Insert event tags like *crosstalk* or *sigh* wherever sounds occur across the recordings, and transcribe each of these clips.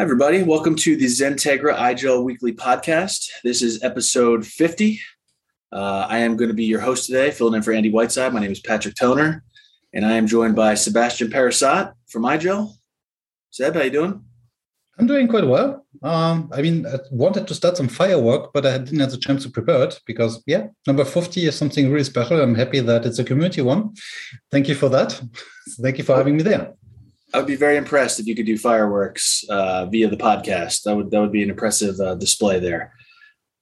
Hi, everybody. Welcome to the XenTegra iGel Weekly Podcast. This is episode 50. Uh, I am going to be your host today, filling in for Andy Whiteside. My name is Patrick Toner, and I am joined by Sebastian Perusat from iGel. Seb, how you doing? I'm doing quite well. Um, I mean, I wanted to start some firework, but I didn't have the chance to prepare it because, yeah, number 50 is something really special. I'm happy that it's a community one. Thank you for that. *laughs* Thank you for having me there. I would be very impressed if you could do fireworks uh, via the podcast. That would that would be an impressive uh, display there.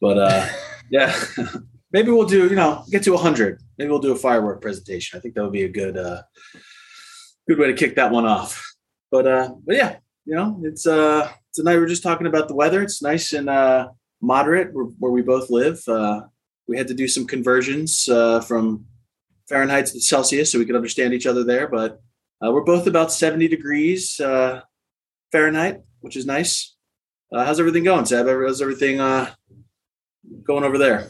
But uh, *laughs* yeah, *laughs* maybe we'll do you know get to hundred. Maybe we'll do a firework presentation. I think that would be a good uh, good way to kick that one off. But uh, but yeah, you know it's uh tonight we're just talking about the weather. It's nice and uh, moderate where, where we both live. Uh, we had to do some conversions uh, from Fahrenheit to Celsius so we could understand each other there, but uh, we're both about 70 degrees uh, Fahrenheit, which is nice. Uh, how's everything going, Seb? How's everything uh, going over there?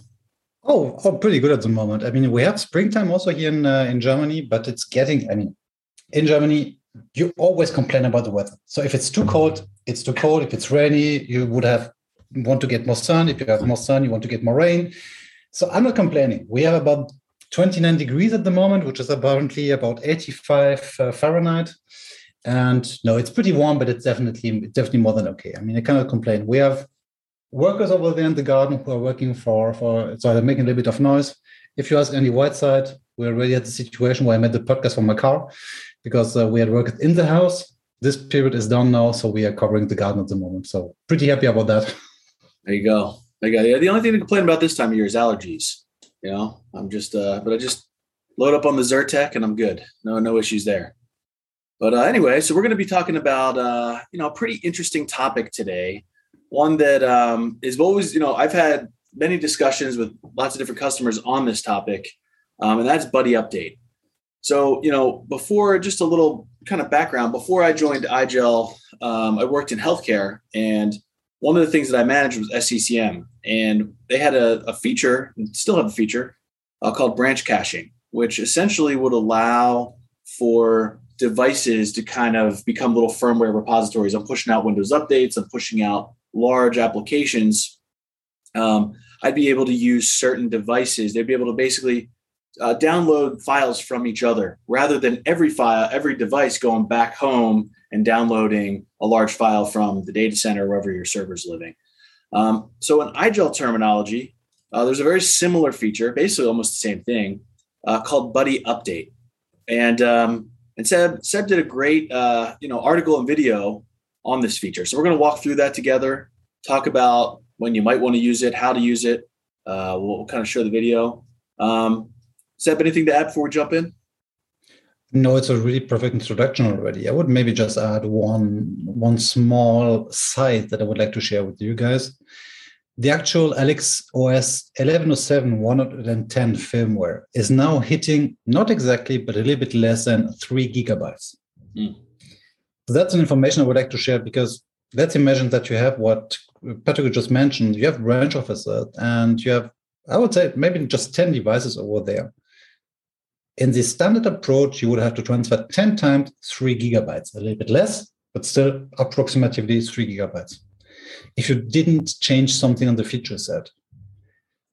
Oh, oh, pretty good at the moment. I mean, we have springtime also here in uh, in Germany, but it's getting. I mean, in Germany, you always complain about the weather. So if it's too cold, it's too cold. If it's rainy, you would have want to get more sun. If you have more sun, you want to get more rain. So I'm not complaining. We have about 29 degrees at the moment, which is apparently about 85 uh, Fahrenheit. And no, it's pretty warm, but it's definitely definitely more than okay. I mean, I cannot complain. We have workers over there in the garden who are working for for so they're making a little bit of noise. If you ask Andy Whiteside, we're already at the situation where I made the podcast from my car because uh, we had worked in the house. This period is done now, so we are covering the garden at the moment. So pretty happy about that. There you go. There you go. Yeah, the only thing to complain about this time of year is allergies. You know, I'm just, uh, but I just load up on the Zyrtec and I'm good. No, no issues there. But uh, anyway, so we're going to be talking about, uh, you know, a pretty interesting topic today. One that um, is always, you know, I've had many discussions with lots of different customers on this topic, um, and that's Buddy Update. So, you know, before just a little kind of background, before I joined iGel, um, I worked in healthcare, and one of the things that I managed was SCCM, and they had a, a feature, still have a feature, uh, called branch caching, which essentially would allow for devices to kind of become little firmware repositories. I'm pushing out Windows updates, I'm pushing out large applications. Um, I'd be able to use certain devices. They'd be able to basically uh, download files from each other rather than every file, every device going back home and downloading a large file from the data center wherever your server's living. Um, so in iGel terminology, uh, there's a very similar feature, basically almost the same thing, uh, called Buddy Update. And um, and Seb Seb did a great uh, you know article and video on this feature. So we're going to walk through that together, talk about when you might want to use it, how to use it. Uh, we'll, kind of show the video. Um, Seb, anything to add before we jump in? No, it's a really perfect introduction already. I would maybe just add one one small site that I would like to share with you guys. The actual IGEL OS 1107 110 firmware is now hitting not exactly, but a little bit less than three gigabytes. Mm. So that's an information I would like to share because let's imagine that you have what Patrick just mentioned. You have branch officer and you have, I would say, maybe just 10 devices over there in the standard approach, you would have to transfer 10 times three gigabytes, a little bit less, but still approximately three gigabytes. If you didn't change something on the feature set,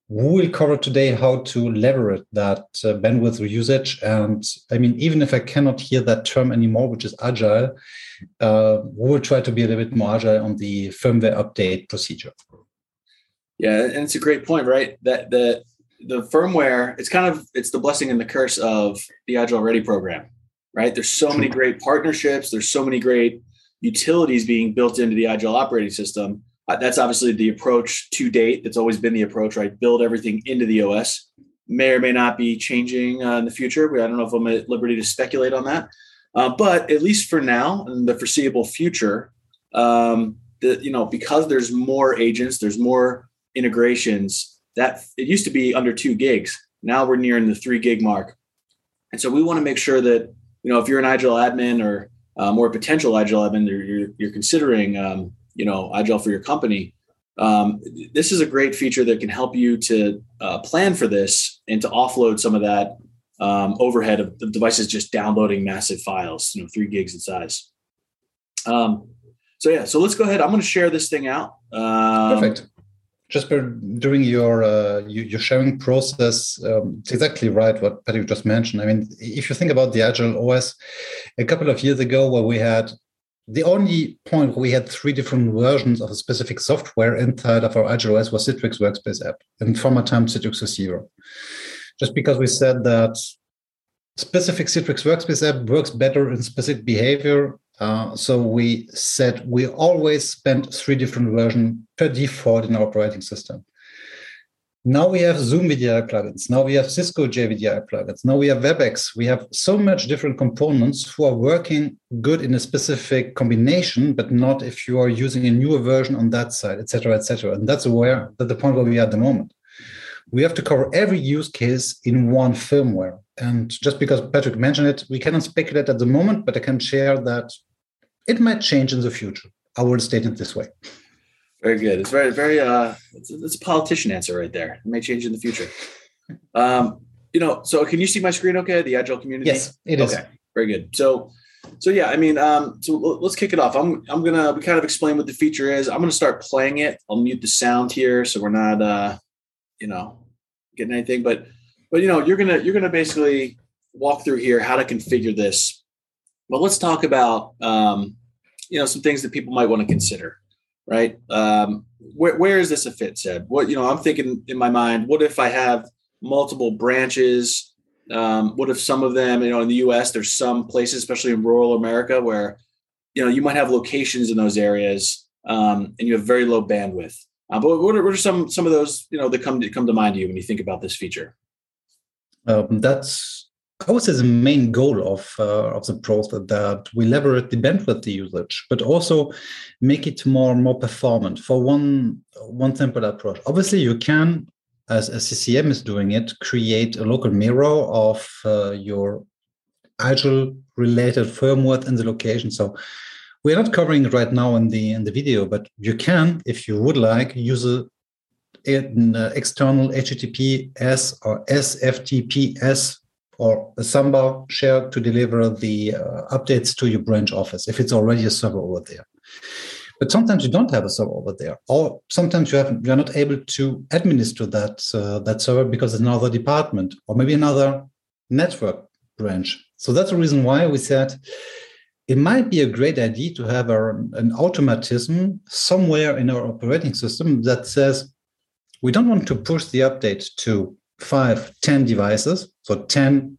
we will cover today how to leverage that uh, bandwidth usage. And I mean, even if I cannot hear that term anymore, which is agile, uh, we will try to be a little bit more agile on the firmware update procedure. Yeah, and it's a great point, right? That the the firmware it's kind of it's the blessing and the curse of the IGEL ready program right? There's so many great partnerships there's so many great utilities being built into the IGEL operating system. Uh, that's obviously the approach to date that's always been the approach right? Build everything into the os may or may not be changing uh, in the future. I don't know if i'm at liberty to speculate on that. Uh, but at least for now in the foreseeable future um, the, you know because there's more agents there's more integrations that it used to be under two gigs. Now we're nearing the three gig mark. And so we want to make sure that, you know, if you're an IGEL admin or um, potential IGEL admin, you're, you're considering, um, you know, IGEL for your company, um, this is a great feature that can help you to uh, plan for this and to offload some of that um, overhead of the devices just downloading massive files, you know, three gigs in size. Um, so yeah, so let's go ahead. I'm going to share this thing out. Um, Perfect. Just during your uh, your sharing process, um, it's exactly right what Patrick just mentioned. I mean, if you think about the IGEL OS, a couple of years ago, where we had the only point where we had three different versions of a specific software inside of our IGEL OS was Citrix Workspace app, and former time Citrix was zero. Just because we said that specific Citrix Workspace app works better in specific behavior uh, so we said we always spent three different versions per default in our operating system. Now we have Zoom VDI plugins. Now we have Cisco JVDI plugins. Now we have WebEx. We have so much different components who are working good in a specific combination, but not if you are using a newer version on that side, etc., etc. And that's where that the point where we are at the moment. We have to cover every use case in one firmware. And just because Patrick mentioned it, we cannot speculate at the moment, but I can share that it might change in the future. I will state it this way. Very good. It's very, very, uh, it's, it's a politician answer right there. It may change in the future. Um, you know, so can you see my screen okay? The IGEL community? Yes, it is. Okay, very good. So, so yeah, I mean, um, so let's kick it off. I'm, I'm gonna we kind of explain what the feature is. I'm gonna start playing it. I'll mute the sound here so we're not, uh, you know, getting anything. But, but you know, you're gonna you're gonna basically walk through here how to configure this but let's talk about um, you know some things that people might want to consider, right? Um, where, where is this a fit, Seb? What you know, I'm thinking in my mind, what if I have multiple branches? Um, what if some of them, you know, in the U.S., there's some places, especially in rural America, where you know you might have locations in those areas um, and you have very low bandwidth. Uh, but what are, what are, some some of those you know that come to come to mind to you when you think about this feature? Um, that's I would say the main goal of uh, of the process that we leverage the bandwidth usage, but also make it more more performant. For one one simple approach, obviously you can, as, as CCM is doing it, create a local mirror of uh, your IGEL related firmware in the location. So we're not covering it right now in the in the video, but you can, if you would like, use a an external HTTPS or SFTPS or a Samba share to deliver the uh, updates to your branch office if it's already a server over there. But sometimes you don't have a server over there, or sometimes you have you're not able to administer that uh, that server because it's another department or maybe another network branch. So that's the reason why we said it might be a great idea to have an automatism somewhere in our operating system that says we don't want to push the update to five, 10 devices, so 10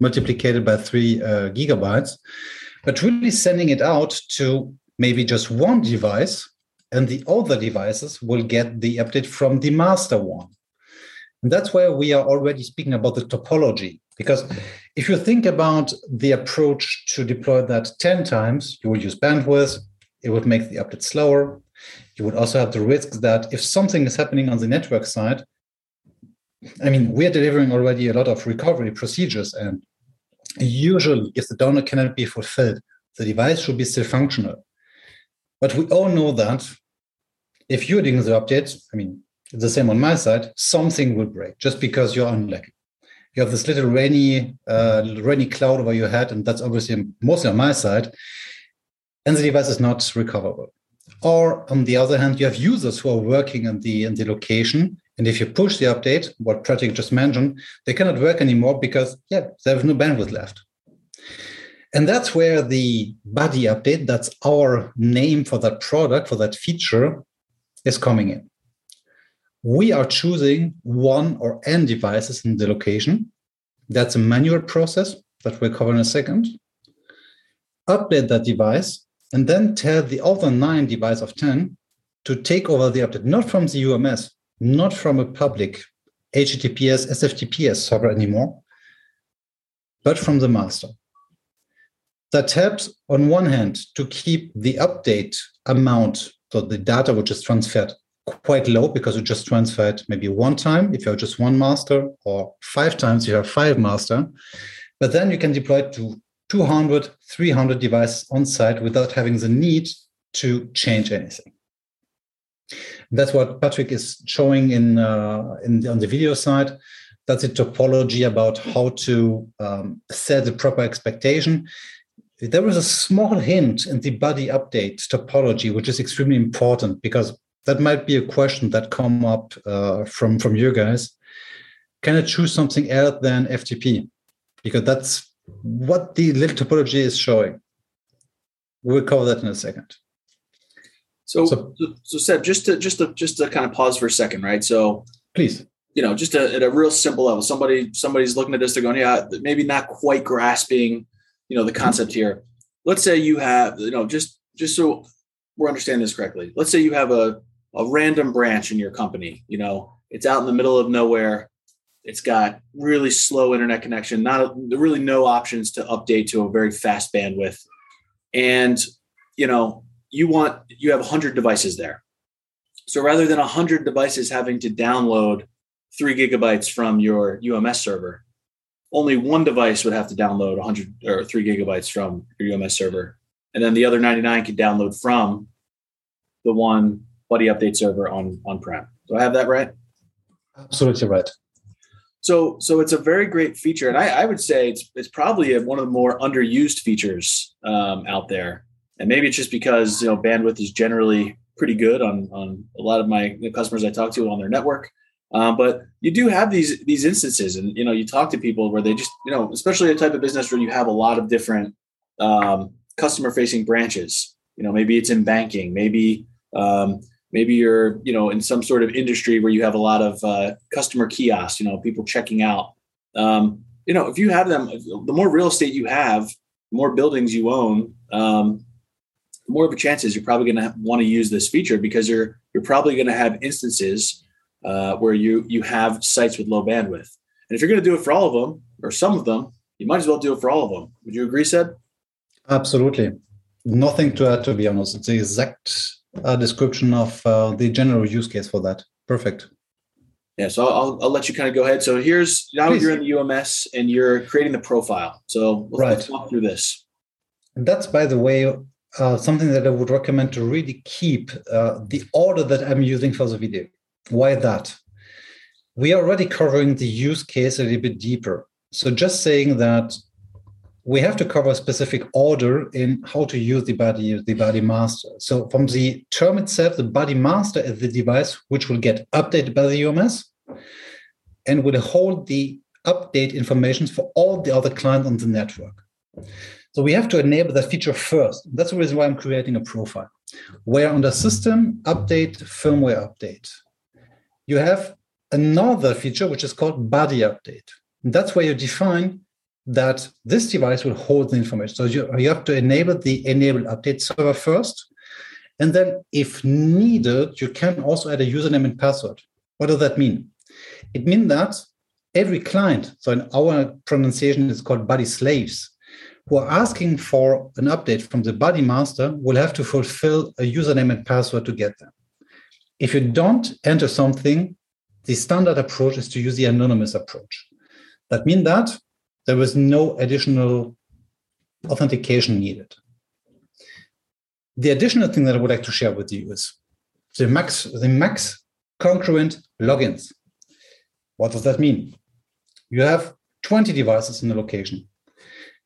multiplied by three uh, gigabytes, but really sending it out to maybe just one device, and the other devices will get the update from the master one. And that's where we are already speaking about the topology. Because if you think about the approach to deploy that 10 times, you will use bandwidth, it would make the update slower. You would also have the risk that if something is happening on the network side, I mean, we're delivering already a lot of recovery procedures, and usually, if the donor cannot be fulfilled, the device should be still functional. But we all know that if you're doing the updates, I mean, the same on my side, something will break just because you're unlucky. You have this little rainy, uh, rainy cloud over your head, and that's obviously mostly on my side, and the device is not recoverable. Or on the other hand, you have users who are working in the in the location and if you push the update, what Patrick just mentioned, they cannot work anymore because, yeah, there's no bandwidth left. And that's where the buddy update, that's our name for that product, for that feature, is coming in. We are choosing one or n devices in the location. That's a manual process that we'll cover in a second. Update that device and then tell the other nine device of 10 to take over the update, not from the UMS, not from a public HTTPS, SFTPS server anymore, but from the master. That helps, on one hand, to keep the update amount, so the data which is transferred, quite low because you just transferred maybe one time if you have just one master, or five times if you have five master. But then you can deploy it to 200, 300 devices on site without having the need to change anything. That's what Patrick is showing in, uh, in on the video side. That's a topology about how to um, set the proper expectation. there is a small hint in the buddy update topology, which is extremely important because that might be a question that come up uh, from from you guys. Can I choose something else than FTP? Because that's what the little topology is showing. We'll cover that in a second. So, so, so Seb, just to just to just to kind of pause for a second, right? So, please, you know, just a, at a real simple level, somebody somebody's looking at this, they're going, yeah, maybe not quite grasping, you know, the concept here. Let's say you have, you know, just just so we're understanding this correctly. Let's say you have a a random branch in your company. You know, it's out in the middle of nowhere. It's got really slow internet connection, not really no options to update to a very fast bandwidth, and you know you want you have 100 devices there. So rather than 100 devices having to download three gigabytes from your ums server only one device would have to download 100 or three gigabytes from your ums server. And then the other 99 could download from the one buddy update server on on prem do i have that right? Absolutely right. So so it's a very great feature. And i, I would say it's it's probably one of the more underused features um, out there and maybe it's just because you know bandwidth is generally pretty good on on a lot of my customers I talk to on their network. Um, but you do have these these instances, and you know you talk to people where they just you know especially a type of business where you have a lot of different um, customer facing branches. You know maybe it's in banking, maybe um, maybe you're you know in some sort of industry where you have a lot of uh, customer kiosks. You know people checking out. Um, you know if you have them, the more real estate you have, the more buildings you own. Um, more of a chance is you're probably going to want to use this feature because you're you're probably going to have instances uh, where you you have sites with low bandwidth. And if you're going to do it for all of them or some of them, you might as well do it for all of them. Would you agree, Seb? Absolutely. Nothing to add, to be honest. It's the exact uh, description of uh, the general use case for that. Perfect. Yeah, so I'll, I'll let you kind of go ahead. So here's now Please. you're in the UMS and you're creating the profile. So let's, right. let's walk through this. And that's, by the way, uh, something that I would recommend to really keep uh, the order that I'm using for the video. Why that? We are already covering the use case a little bit deeper. So just saying that we have to cover a specific order in how to use the buddy, the buddy master. So from the term itself, the buddy master is the device which will get updated by the UMS and will hold the update information for all the other clients on the network. So we have to enable that feature first. That's the reason why I'm creating a profile. Where on the system update, firmware update, you have another feature which is called buddy update. And that's where you define that this device will hold the information. So you, you have to enable the enable update server first. And then if needed, you can also add a username and password. What does that mean? It means that every client, so in our pronunciation is called buddy slaves, who are asking for an update from the buddy master will have to fulfill a username and password to get them. If you don't enter something, the standard approach is to use the anonymous approach. That means that there was no additional authentication needed. The additional thing that I would like to share with you is the max, the max concurrent logins. What does that mean? You have 20 devices in the location.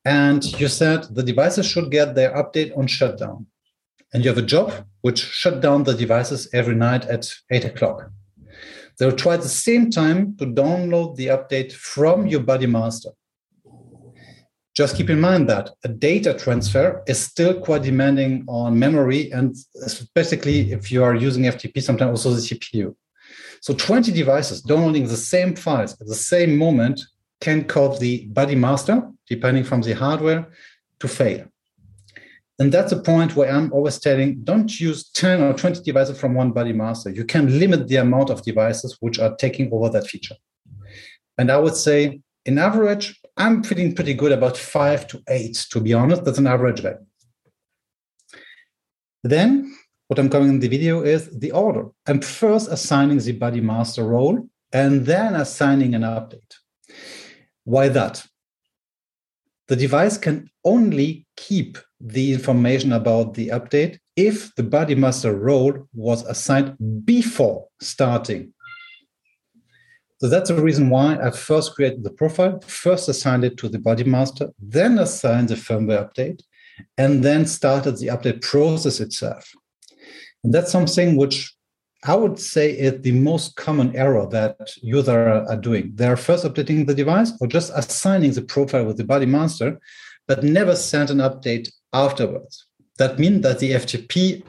And you said the devices should get their update on shutdown. And you have a job which shut down the devices every night at eight o'clock. They'll try at the same time to download the update from your buddy master. Just keep in mind that a data transfer is still quite demanding on memory, and basically, if you are using FTP, sometimes also the CPU. So 20 devices downloading the same files at the same moment can cause the buddy master, depending from the hardware, to fail. And that's a point where I'm always telling don't use 10 or 20 devices from one buddy master. You can limit the amount of devices which are taking over that feature. And I would say, in average, I'm feeling pretty good about five to eight, to be honest. That's an average value. Then, what I'm covering in the video is the order. I'm first assigning the buddy master role and then assigning an update. Why that? The device can only keep the information about the update if the buddy master role was assigned before starting. So that's the reason why I first created the profile, first assigned it to the buddy master, then assigned the firmware update. and then started the update process itself. And that's something which I would say it's the most common error that users are doing. They're first updating the device or just assigning the profile with the buddy master, but never send an update afterwards. That means that the FTP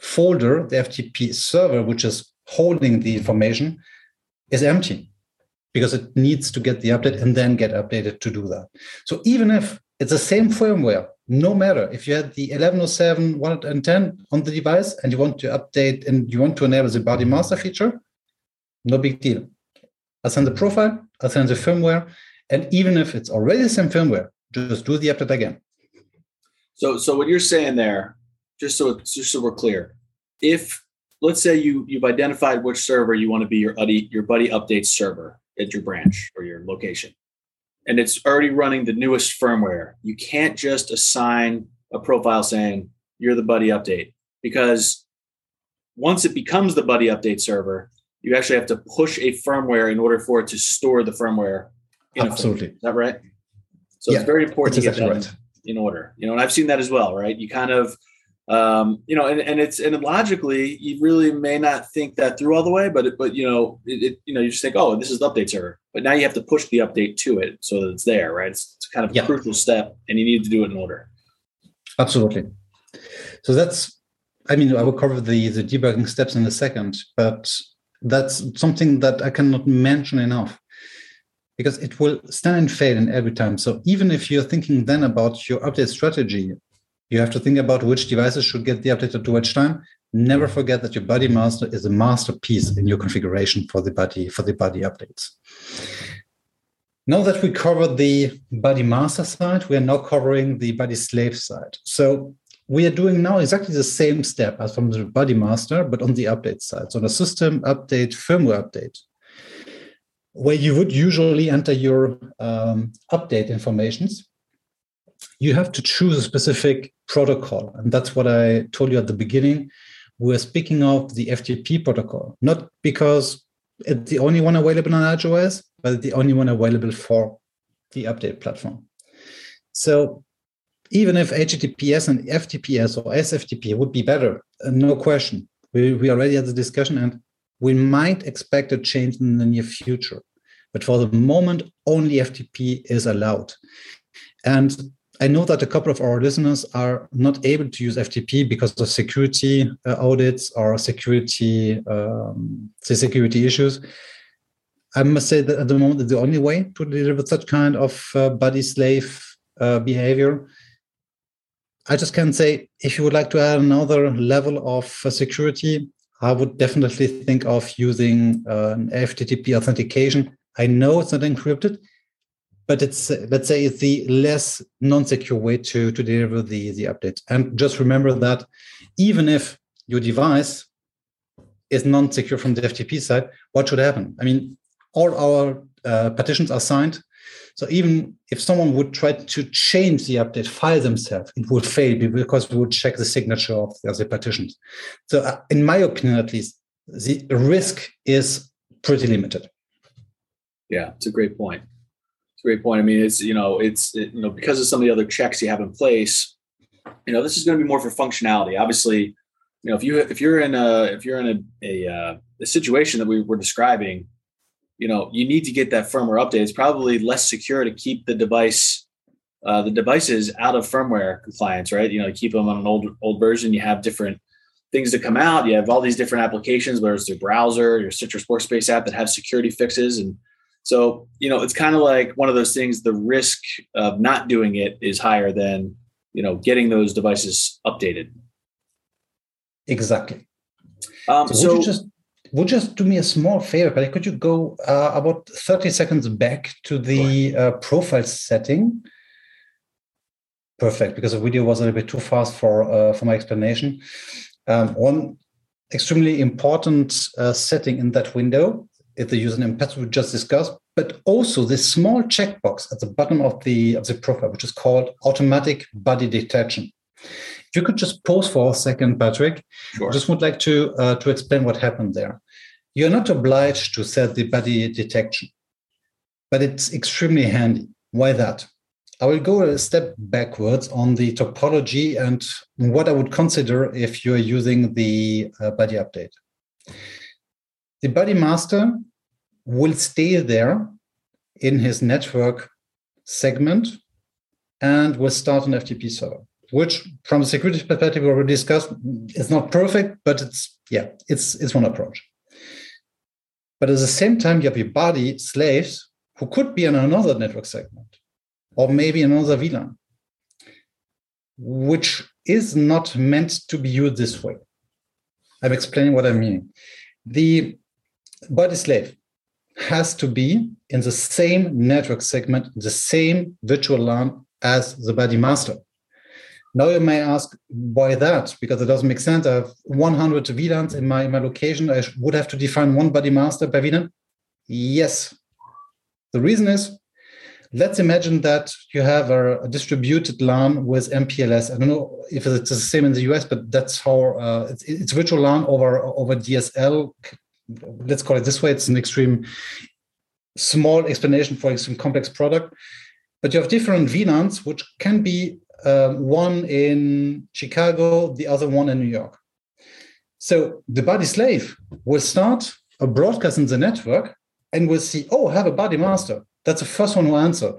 folder, the FTP server, which is holding the information, is empty because it needs to get the update and then get updated to do that. So even if it's the same firmware, no matter if you had the 1107 110 on the device and you want to update and you want to enable the buddy master feature, no big deal. i send the profile, i send the firmware, and even if it's already the same firmware, just do the update again. So, so what you're saying there, just so just so we're clear, if let's say you you've identified which server you want to be your buddy your buddy update server at your branch or your location, and it's already running the newest firmware, you can't just assign a profile saying you're the buddy update because once it becomes the buddy update server, you actually have to push a firmware in order for it to store the firmware. Absolutely. Is that right? So yeah, it's very important to get that right. in order. You know, and I've seen that as well, right? You kind of um, you know, and, and it's and logically, you really may not think that through all the way, but it, but you know, it, it, you know, you just think, oh, this is the update server, but now you have to push the update to it so that it's there, right? It's, it's kind of a crucial step, and you need to do it in order. Absolutely. So that's, I mean, I will cover the the debugging steps in a second, but that's something that I cannot mention enough because it will stand and fail in every time. So even if you're thinking then about your update strategy you have to think about which devices should get the update at which time. Never forget that your buddy master is a masterpiece in your configuration for the buddy for the buddy updates. Now that we covered the buddy master side, we are now covering the buddy slave side. So we are doing now exactly the same step as from the buddy master, but on the update side. So on the system update, firmware update, where you would usually enter your um, update informations you have to choose a specific protocol. And that's what I told you at the beginning. We're speaking of the FTP protocol, not because it's the only one available on IGEL OS, but the only one available for the update platform. So even if HTTPS and FTPS or SFTP would be better, uh, no question. We, we already had the discussion and we might expect a change in the near future. But for the moment, only FTP is allowed. And I know that a couple of our listeners are not able to use FTP because of security uh, audits or security, um, security issues. I must say that at the moment, the only way to deal with such kind of uh, buddy slave uh, behavior. I just can say if you would like to add another level of uh, security, I would definitely think of using uh, an FTP authentication. I know it's not encrypted, but it's let's say it's the less non-secure way to to deliver the the update. And just remember that even if your device is non-secure from the ftp side what should happen? I mean all our uh, partitions are signed. So even if someone would try to change the update file themselves it would fail because we would check the signature of the, the partitions. So uh, in my opinion at least the risk is pretty limited. Yeah it's a great point great point. I mean, it's you know, it's it, you know, because of some of the other checks you have in place, you know, this is going to be more for functionality. Obviously, you know, if you if you're in a if you're in a a, uh, a situation that we were describing, you know, you need to get that firmware update. It's probably less secure to keep the device uh, the devices out of firmware compliance, right? You know, keep them on an old old version. You have different things to come out. You have all these different applications, whether it's your browser, your Citrix Workspace app that have security fixes, and so, you know, it's kind of like one of those things, the risk of not doing it is higher than, you know, getting those devices updated. Exactly. Um, so, so would you just would you just do me a small favor, but could you go uh, about 30 seconds back to the uh, profile setting? Perfect, because the video was a little bit too fast for uh, for my explanation. Um, one extremely important uh, setting in that window if the username password we just discussed, but also this small checkbox at the bottom of the of the profile, which is called automatic buddy detection. If you could just pause for a second, Patrick, sure. I just would like to uh, to explain what happened there. You're not obliged to set the buddy detection, but it's extremely handy. Why that? I will go a step backwards on the topology and what I would consider if you're using the uh, buddy update. The buddy master will stay there in his network segment and will start an FTP server, which from a security perspective we already discussed is not perfect, but it's yeah, it's it's one approach. But at the same time, you have your buddy slaves who could be in another network segment or maybe another VLAN, which is not meant to be used this way. I'm explaining what I mean. The buddy slave has to be in the same network segment, the same virtual LAN as the buddy master. Now you may ask why that? Because it doesn't make sense. I have 100 VLANs in my, in my location. I would have to define one buddy master per VLAN. Yes. The reason is, let's imagine that you have a, a, distributed LAN with MPLS. I don't know if it's the same in the US, but that's how uh, it's, it's virtual LAN over over DSL let's call it this way it's an extreme small explanation for extreme complex product but you have different VLANs which can be um, one in chicago the other one in new york. So the buddy slave will start a broadcast in the network and will see oh I have a buddy master. That's the first one who answered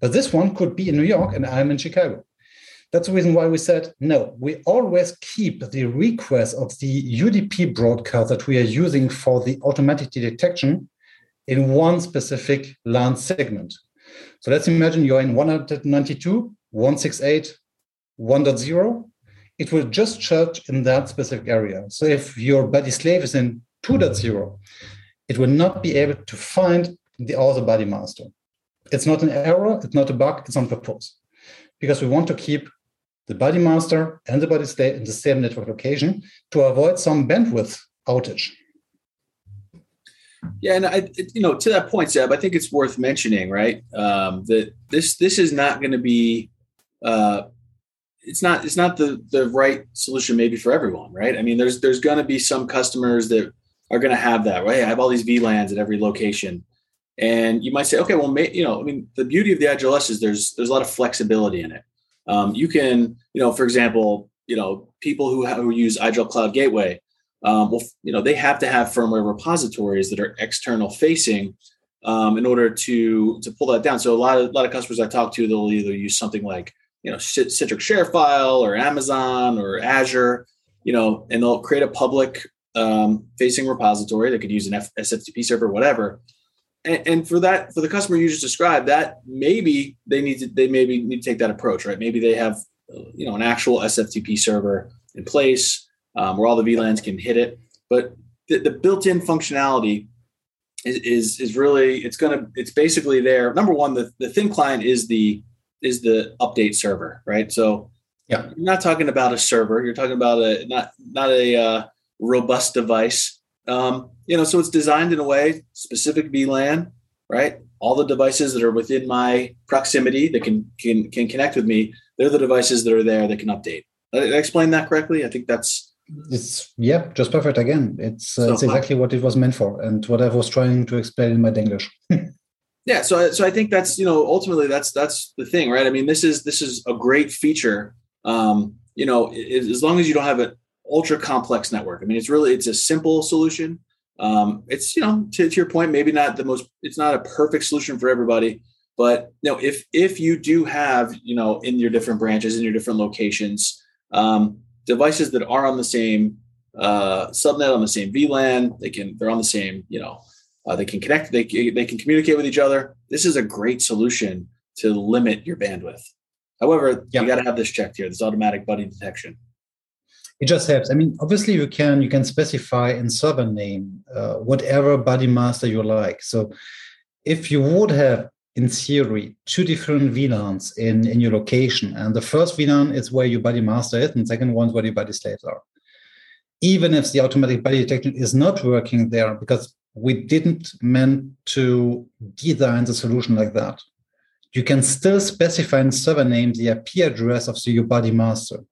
but this one could be in new york and i'm in chicago that's the reason why we said no. We always keep the request of the UDP broadcast that we are using for the automatic detection in one specific LAN segment. So let's imagine you're in 192, 168, 1.0. It will just search in that specific area. So if your buddy slave is in 2.0, it will not be able to find the other buddy master. It's not an error, it's not a bug, it's on purpose. Because we want to keep the buddy master and the buddy slave in the same network location to avoid some bandwidth outage. Yeah, and I, you know, to that point, Seb, I think it's worth mentioning, right? Um, that this this is not going to be, uh, it's not it's not the the right solution maybe for everyone, right? I mean, there's there's going to be some customers that are going to have that, right? I have all these VLANs at every location, and you might say, okay, well, may, you know, I mean, the beauty of the IGEL OS is there's there's a lot of flexibility in it. Um, you can, you know, for example, you know, people who, have, who use IGEL Cloud Gateway, um, well, you know, they have to have firmware repositories that are external facing um, in order to to pull that down. So a lot of a lot of customers I talk to, they'll either use something like you know Citrix ShareFile or Amazon or Azure, you know, and they'll create a public um, facing repository. They could use an F- SFTP server, whatever, and, and, for that for the customer you just described that maybe they need to they maybe need to take that approach right? Maybe they have you know an actual sftp server in place um, where all the vlans can hit it. But the, the built-in functionality is, is, is really it's gonna it's basically there. Number one the, the thin client is the is the update server right? So yeah. you're not talking about a server you're talking about a not not a uh, robust device. Um, you know, so it's designed in a way specific VLAN, right? All the devices that are within my proximity that can can can connect with me, they're the devices that are there that can update. Did I explain that correctly? I think that's it's yeah, just perfect. Again, it's uh, so, it's exactly what it was meant for, and what I was trying to explain in my English. *laughs* yeah, so so I think that's you know ultimately that's that's the thing, right? I mean, this is this is a great feature. Um, you know, as long as you don't have an ultra complex network. I mean, it's really it's a simple solution um, it's you know to, to your point, maybe not the most. It's not a perfect solution for everybody, but you know if if you do have you know in your different branches in your different locations um, devices that are on the same uh, subnet on the same VLAN, they can they're on the same you know uh, they can connect they they can communicate with each other. This is a great solution to limit your bandwidth. However, you got to have this checked here. This automatic buddy detection it just helps. I mean, obviously you can you can specify in server name uh, whatever buddy master you like. So if you would have in theory two different VLANs in in your location, and the first VLAN is where your buddy master is, and second one is where your buddy slaves are. Even if the automatic buddy detection is not working there, because we didn't meant to design the solution like that, you can still specify in server name the IP address of the, your buddy master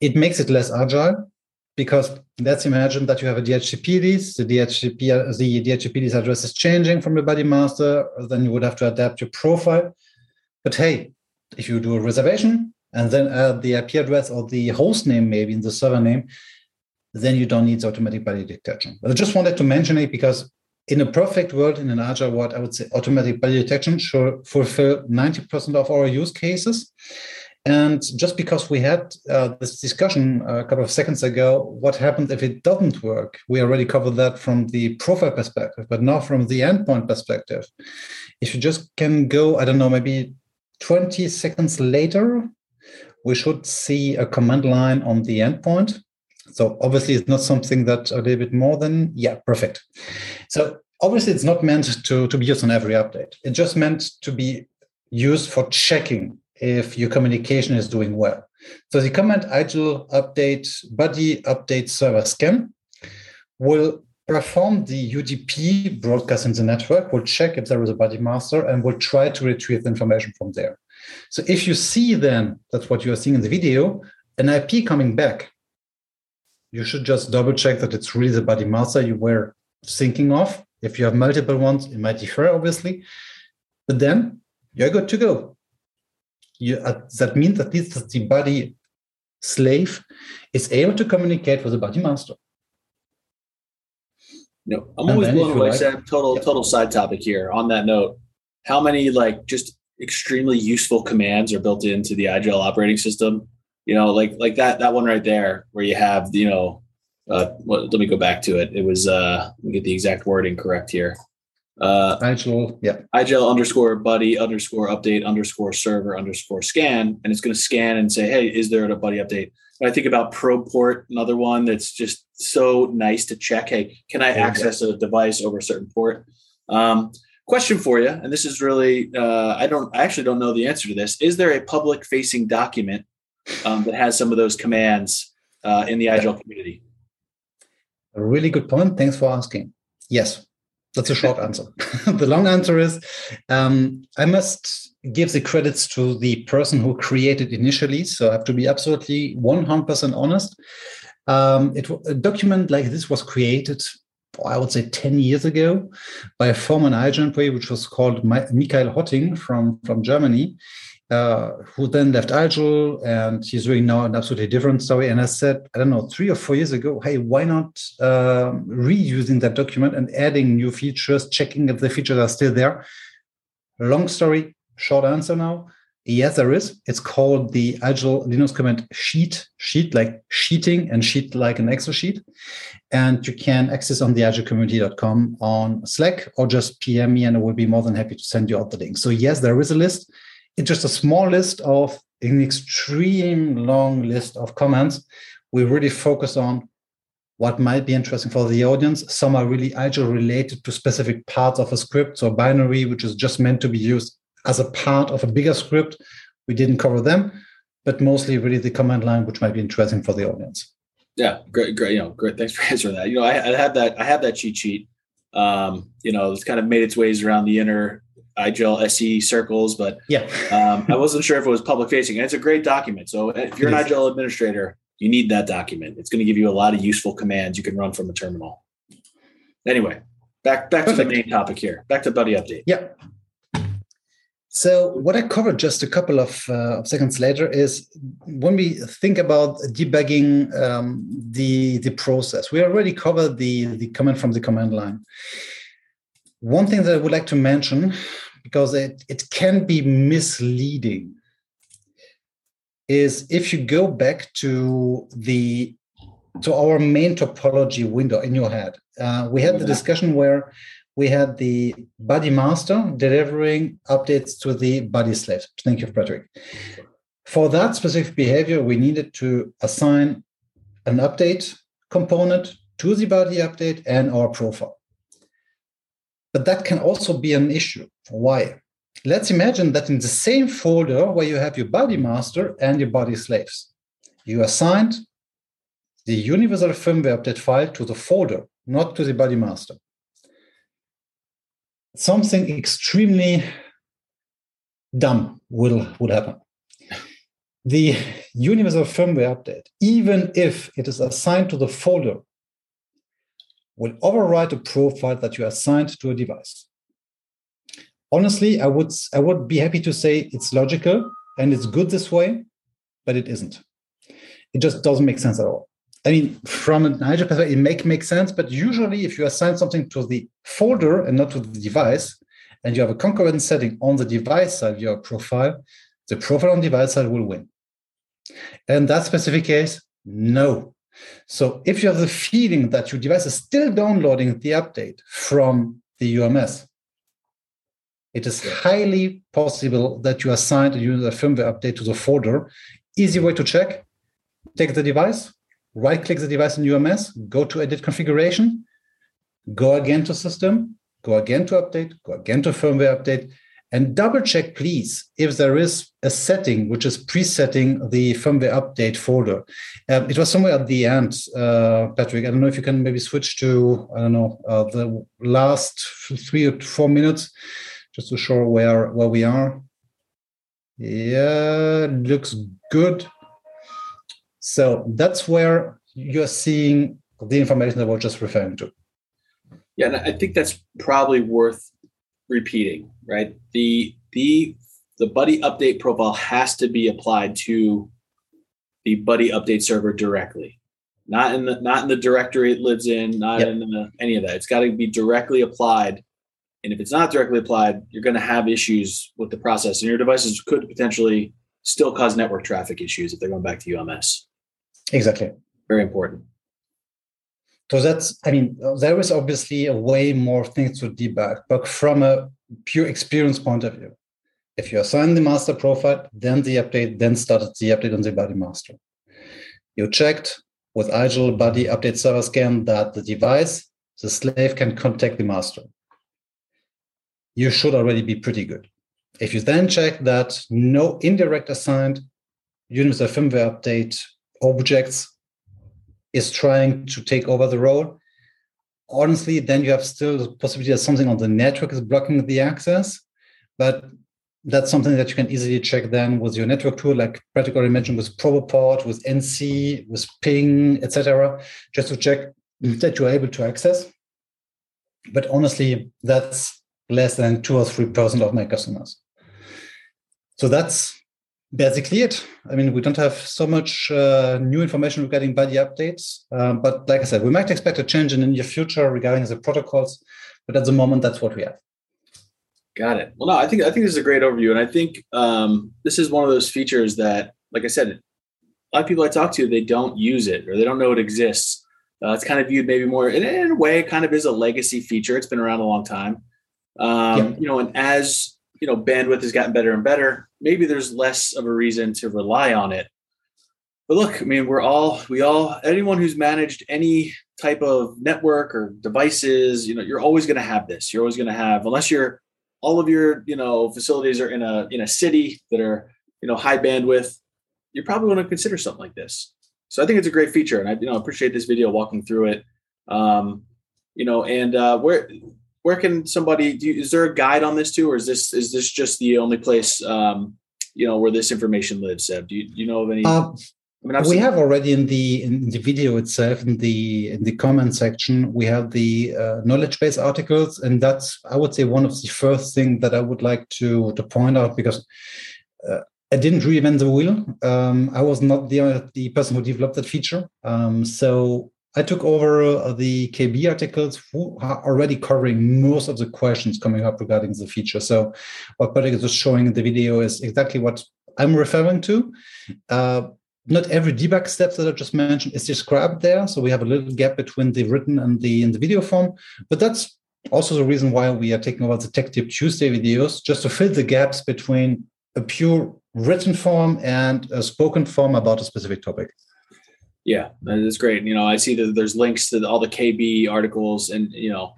it makes it less agile because let's imagine that you have a DHCP list, the DHCP, the DHCP list address is changing from the buddy master, then you would have to adapt your profile. But hey, if you do a reservation and then add the IP address or the host name, maybe in the server name, then you don't need automatic buddy detection. But I just wanted to mention it because in a perfect world, in an agile world, I would say automatic buddy detection should fulfill 90% of our use cases. And just because we had uh, this discussion a couple of seconds ago, what happens if it doesn't work? We already covered that from the profile perspective, but now from the endpoint perspective. If you just can go, I don't know, maybe 20 seconds later, we should see a command line on the endpoint. So obviously, it's not something that a little bit more than, yeah, perfect. So obviously, it's not meant to, to be used on every update. It's just meant to be used for checking if your communication is doing well. So the command igel update buddy update server scan will perform the UDP broadcast in the network, will check if there is a buddy master, and will try to retrieve the information from there. So if you see then, that's what you are seeing in the video, an IP coming back, you should just double check that it's really the buddy master you were thinking of. If you have multiple ones, it might differ, obviously. But then you're good to go you, uh, that means that this the buddy slave is able to communicate with the buddy master. No, I'm and always blown away. Like, total yeah. total side topic here. On that note, how many like just extremely useful commands are built into the IGEL operating system? You know, like like that that one right there, where you have you know, uh, well, let me go back to it. It was uh, let me get the exact wording correct here. Uh, IGEL, yeah. IGEL underscore buddy underscore update underscore server underscore scan, and it's going to scan and say, "Hey, is there a buddy update?" I think about ProPort, another one that's just so nice to check. Hey, can I access a device over a certain port? Um, question for you, and this is really uh, I don't I actually don't know the answer to this. Is there a public facing document um, that has some of those commands uh, in the IGEL community? A really good point. Thanks for asking. Yes, that's a short answer. *laughs* the long answer is um, I must give the credits to the person who created initially. So I have to be absolutely 100% honest. Um, it, a document like this was created, I would say, 10 years ago by a former IGEL employee, which was called Michael Hotting from, from Germany uh, who then left IGEL and he's doing now an absolutely different story. And I said, I don't know, three or four years ago, hey, why not uh, reusing that document and adding new features, checking if the features are still there? Long story, short answer now. Yes, there is. It's called the IGEL Linux command sheet, sheet like sheeting and sheet like an Excel sheet. And you can access on the igelcommunity.com on Slack or just PM me and I will be more than happy to send you out the link. So yes, there is a list it's just a small list of an extreme long list of comments. We really focus on what might be interesting for the audience. Some are really IGEL related to specific parts of a script, so binary, which is just meant to be used as a part of a bigger script. We didn't cover them, but mostly really the command line, which might be interesting for the audience. Yeah, great, great. You know, great. Thanks for *laughs* answering that. You know, I, I had that. I have that cheat sheet. Um, you know, it's kind of made its ways around the inner IGEL SE circles, but yeah, um, I wasn't sure if it was public facing. And it's a great document. So if you're an IGEL administrator, you need that document. It's going to give you a lot of useful commands you can run from a terminal. Anyway, back back Perfect. to the main topic here. Back to Buddy Update. Yeah. So what I covered just a couple of uh, seconds later is when we think about debugging um, the the process. We already covered the the command from the command line. One thing that I would like to mention because it, it can be misleading is if you go back to the to our main topology window in your head uh, we had the discussion where we had the buddy master delivering updates to the buddy slave thank you patrick for that specific behavior we needed to assign an update component to the buddy update and our profile but that can also be an issue why let's imagine that in the same folder where you have your buddy master and your buddy slaves, you assigned the universal firmware update file to the folder, not to the buddy master. Something extremely dumb will, will happen. The universal firmware update, even if it is assigned to the folder, will overwrite a profile that you assigned to a device. honestly, I would I would be happy to say it's logical and it's good this way, but it isn't. It just doesn't make sense at all. I mean, from an IGEL perspective, it make make sense, but usually if you assign something to the folder and not to the device, and you have a concurrent setting on the device side your profile, the profile on device side will win. And that specific case, no. So if you have the feeling that your device is still downloading the update from the UMS, it is highly possible that you assigned a user firmware update to the folder. Easy way to check take the device, right click the device in UMS, go to edit configuration, go again to system, go again to update, go again to firmware update, and double check, please, if there is a setting which is presetting the firmware update folder. Um, it was somewhere at the end, uh, Patrick. I don't know if you can maybe switch to, I don't know, uh, the last three or four minutes, just to show where, where we are. Yeah, looks good. So that's where you're seeing the information that we're just referring to. Yeah, and I think that's probably worth repeating, right? The the the buddy update profile has to be applied to the buddy update server directly. Not in the not in the directory it lives in, not yep. in the, any of that. It's got to be directly applied. And if it's not directly applied, you're going to have issues with the process, and your devices could potentially still cause network traffic issues if they're going back to UMS. Exactly. Very important. So that's, I mean, there is obviously a way more things to debug, but from a pure experience point of view, if you assign the master profile, then the update, then started the update on the buddy master. You checked with IGEL buddy update server scan that the device, the slave can contact the master. You should already be pretty good. If you then check that no indirect assigned Universal firmware update objects is trying to take over the role. Honestly then you have still the possibility that something on the network is blocking the access but that's something that you can easily check then with your network tool like Patrick already mentioned with proboport with nc with ping etc just to check that you're able to access. But honestly that's less than two or three percent of my customers. So that's basically it. I mean, we don't have so much uh, new information regarding buddy updates, um, but like I said, we might expect a change in the near future regarding the protocols. But at the moment, that's what we have. Got it. Well, no, I think I think this is a great overview, and I think um, this is one of those features that, like I said, a lot of people I talk to they don't use it or they don't know it exists. Uh, it's kind of viewed maybe more in, in, a way, it kind of is a legacy feature. It's been around a long time. Um, yeah. You know, and as you know bandwidth has gotten better and better maybe there's less of a reason to rely on it. But look i mean we're all we all anyone who's managed any type of network or devices you know you're always going to have this. You're always going to have unless you're all of your you know facilities are in a in a city that are you know high bandwidth you're probably want to consider something like this. So i think it's a great feature and i you know appreciate this video walking through it. Um you know and uh where where can somebody do you, is there a guide on this too or is this is this just the only place um, you know where this information lives Seb? do you, do you know of any uh, I mean, we have already in the in the video itself in the in the comment section we have the uh, knowledge base articles and that's i would say one of the first things that i would like to to point out because uh, I didn't reinvent the wheel. Um, I was not the the person who developed that feature. Um, so I took over uh, the KB articles who are already covering most of the questions coming up regarding the feature. So what Patrick is just showing in the video is exactly what I'm referring to. Uh, not every debug step that I just mentioned is described there. So we have a little gap between the written and the in the video form. But that's also the reason why we are taking over the Tech Tip Tuesday videos, just to fill the gaps between a pure written form and a spoken form about a specific topic. Yeah, that's great. You know, I see that there's links to all the KB articles, and you know,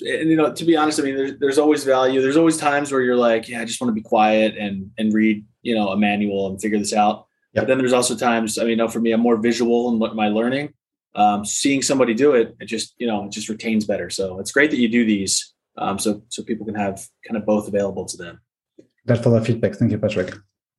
and you know, to be honest, I mean, there's there's always value. There's always times where you're like, yeah, I just want to be quiet and and read, you know, a manual and figure this out. Yep. But then there's also times, I mean, you know, for me, I'm more visual in my learning. Um, seeing somebody do it, it just you know, it just retains better. So it's great that you do these, um, so so people can have kind of both available to them. That's all the feedback. Thank you, Patrick.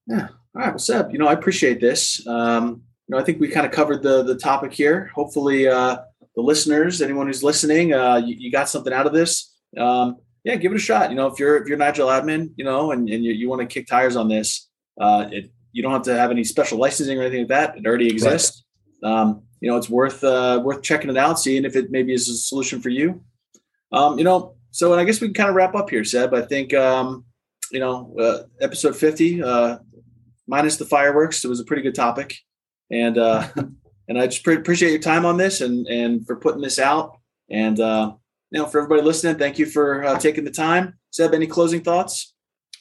Yeah. All right. Well, Seb, you know, I appreciate this. Um, you know, I think we kind of covered the the topic here. Hopefully, uh, the listeners, anyone who's listening, uh, you, you, got something out of this. Um, yeah, give it a shot. You know, if you're if you're Nigel admin, you know, and, and you, you want to kick tires on this, uh, it, you don't have to have any special licensing or anything like that. It already exists. Right. Um, you know, it's worth uh, worth checking it out, seeing if it maybe is a solution for you. Um, you know, so and I guess we can kind of wrap up here, Seb. I think um, you know, uh, episode fifty, uh, minus the fireworks, it was a pretty good topic, and uh, *laughs* and I just pre- appreciate your time on this and and for putting this out, and uh, you know, for everybody listening, thank you for uh, taking the time. Seb, any closing thoughts?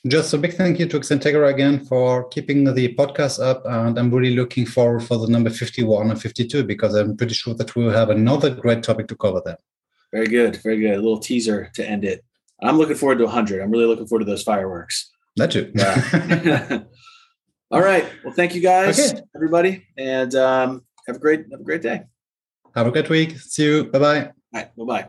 Just a big thank you to XenTegra again for keeping the podcast up. And I'm really looking forward for the number 51 and 52 because I'm pretty sure that we'll have another great topic to cover then. Very good. Very good. A little teaser to end it. I'm looking forward to 100. I'm really looking forward to those fireworks. That too. Yeah. *laughs* *laughs* All right. Well, thank you guys, okay. everybody, and um, have a great have a great day. Have a great week. See you. Bye bye. All right. Bye bye.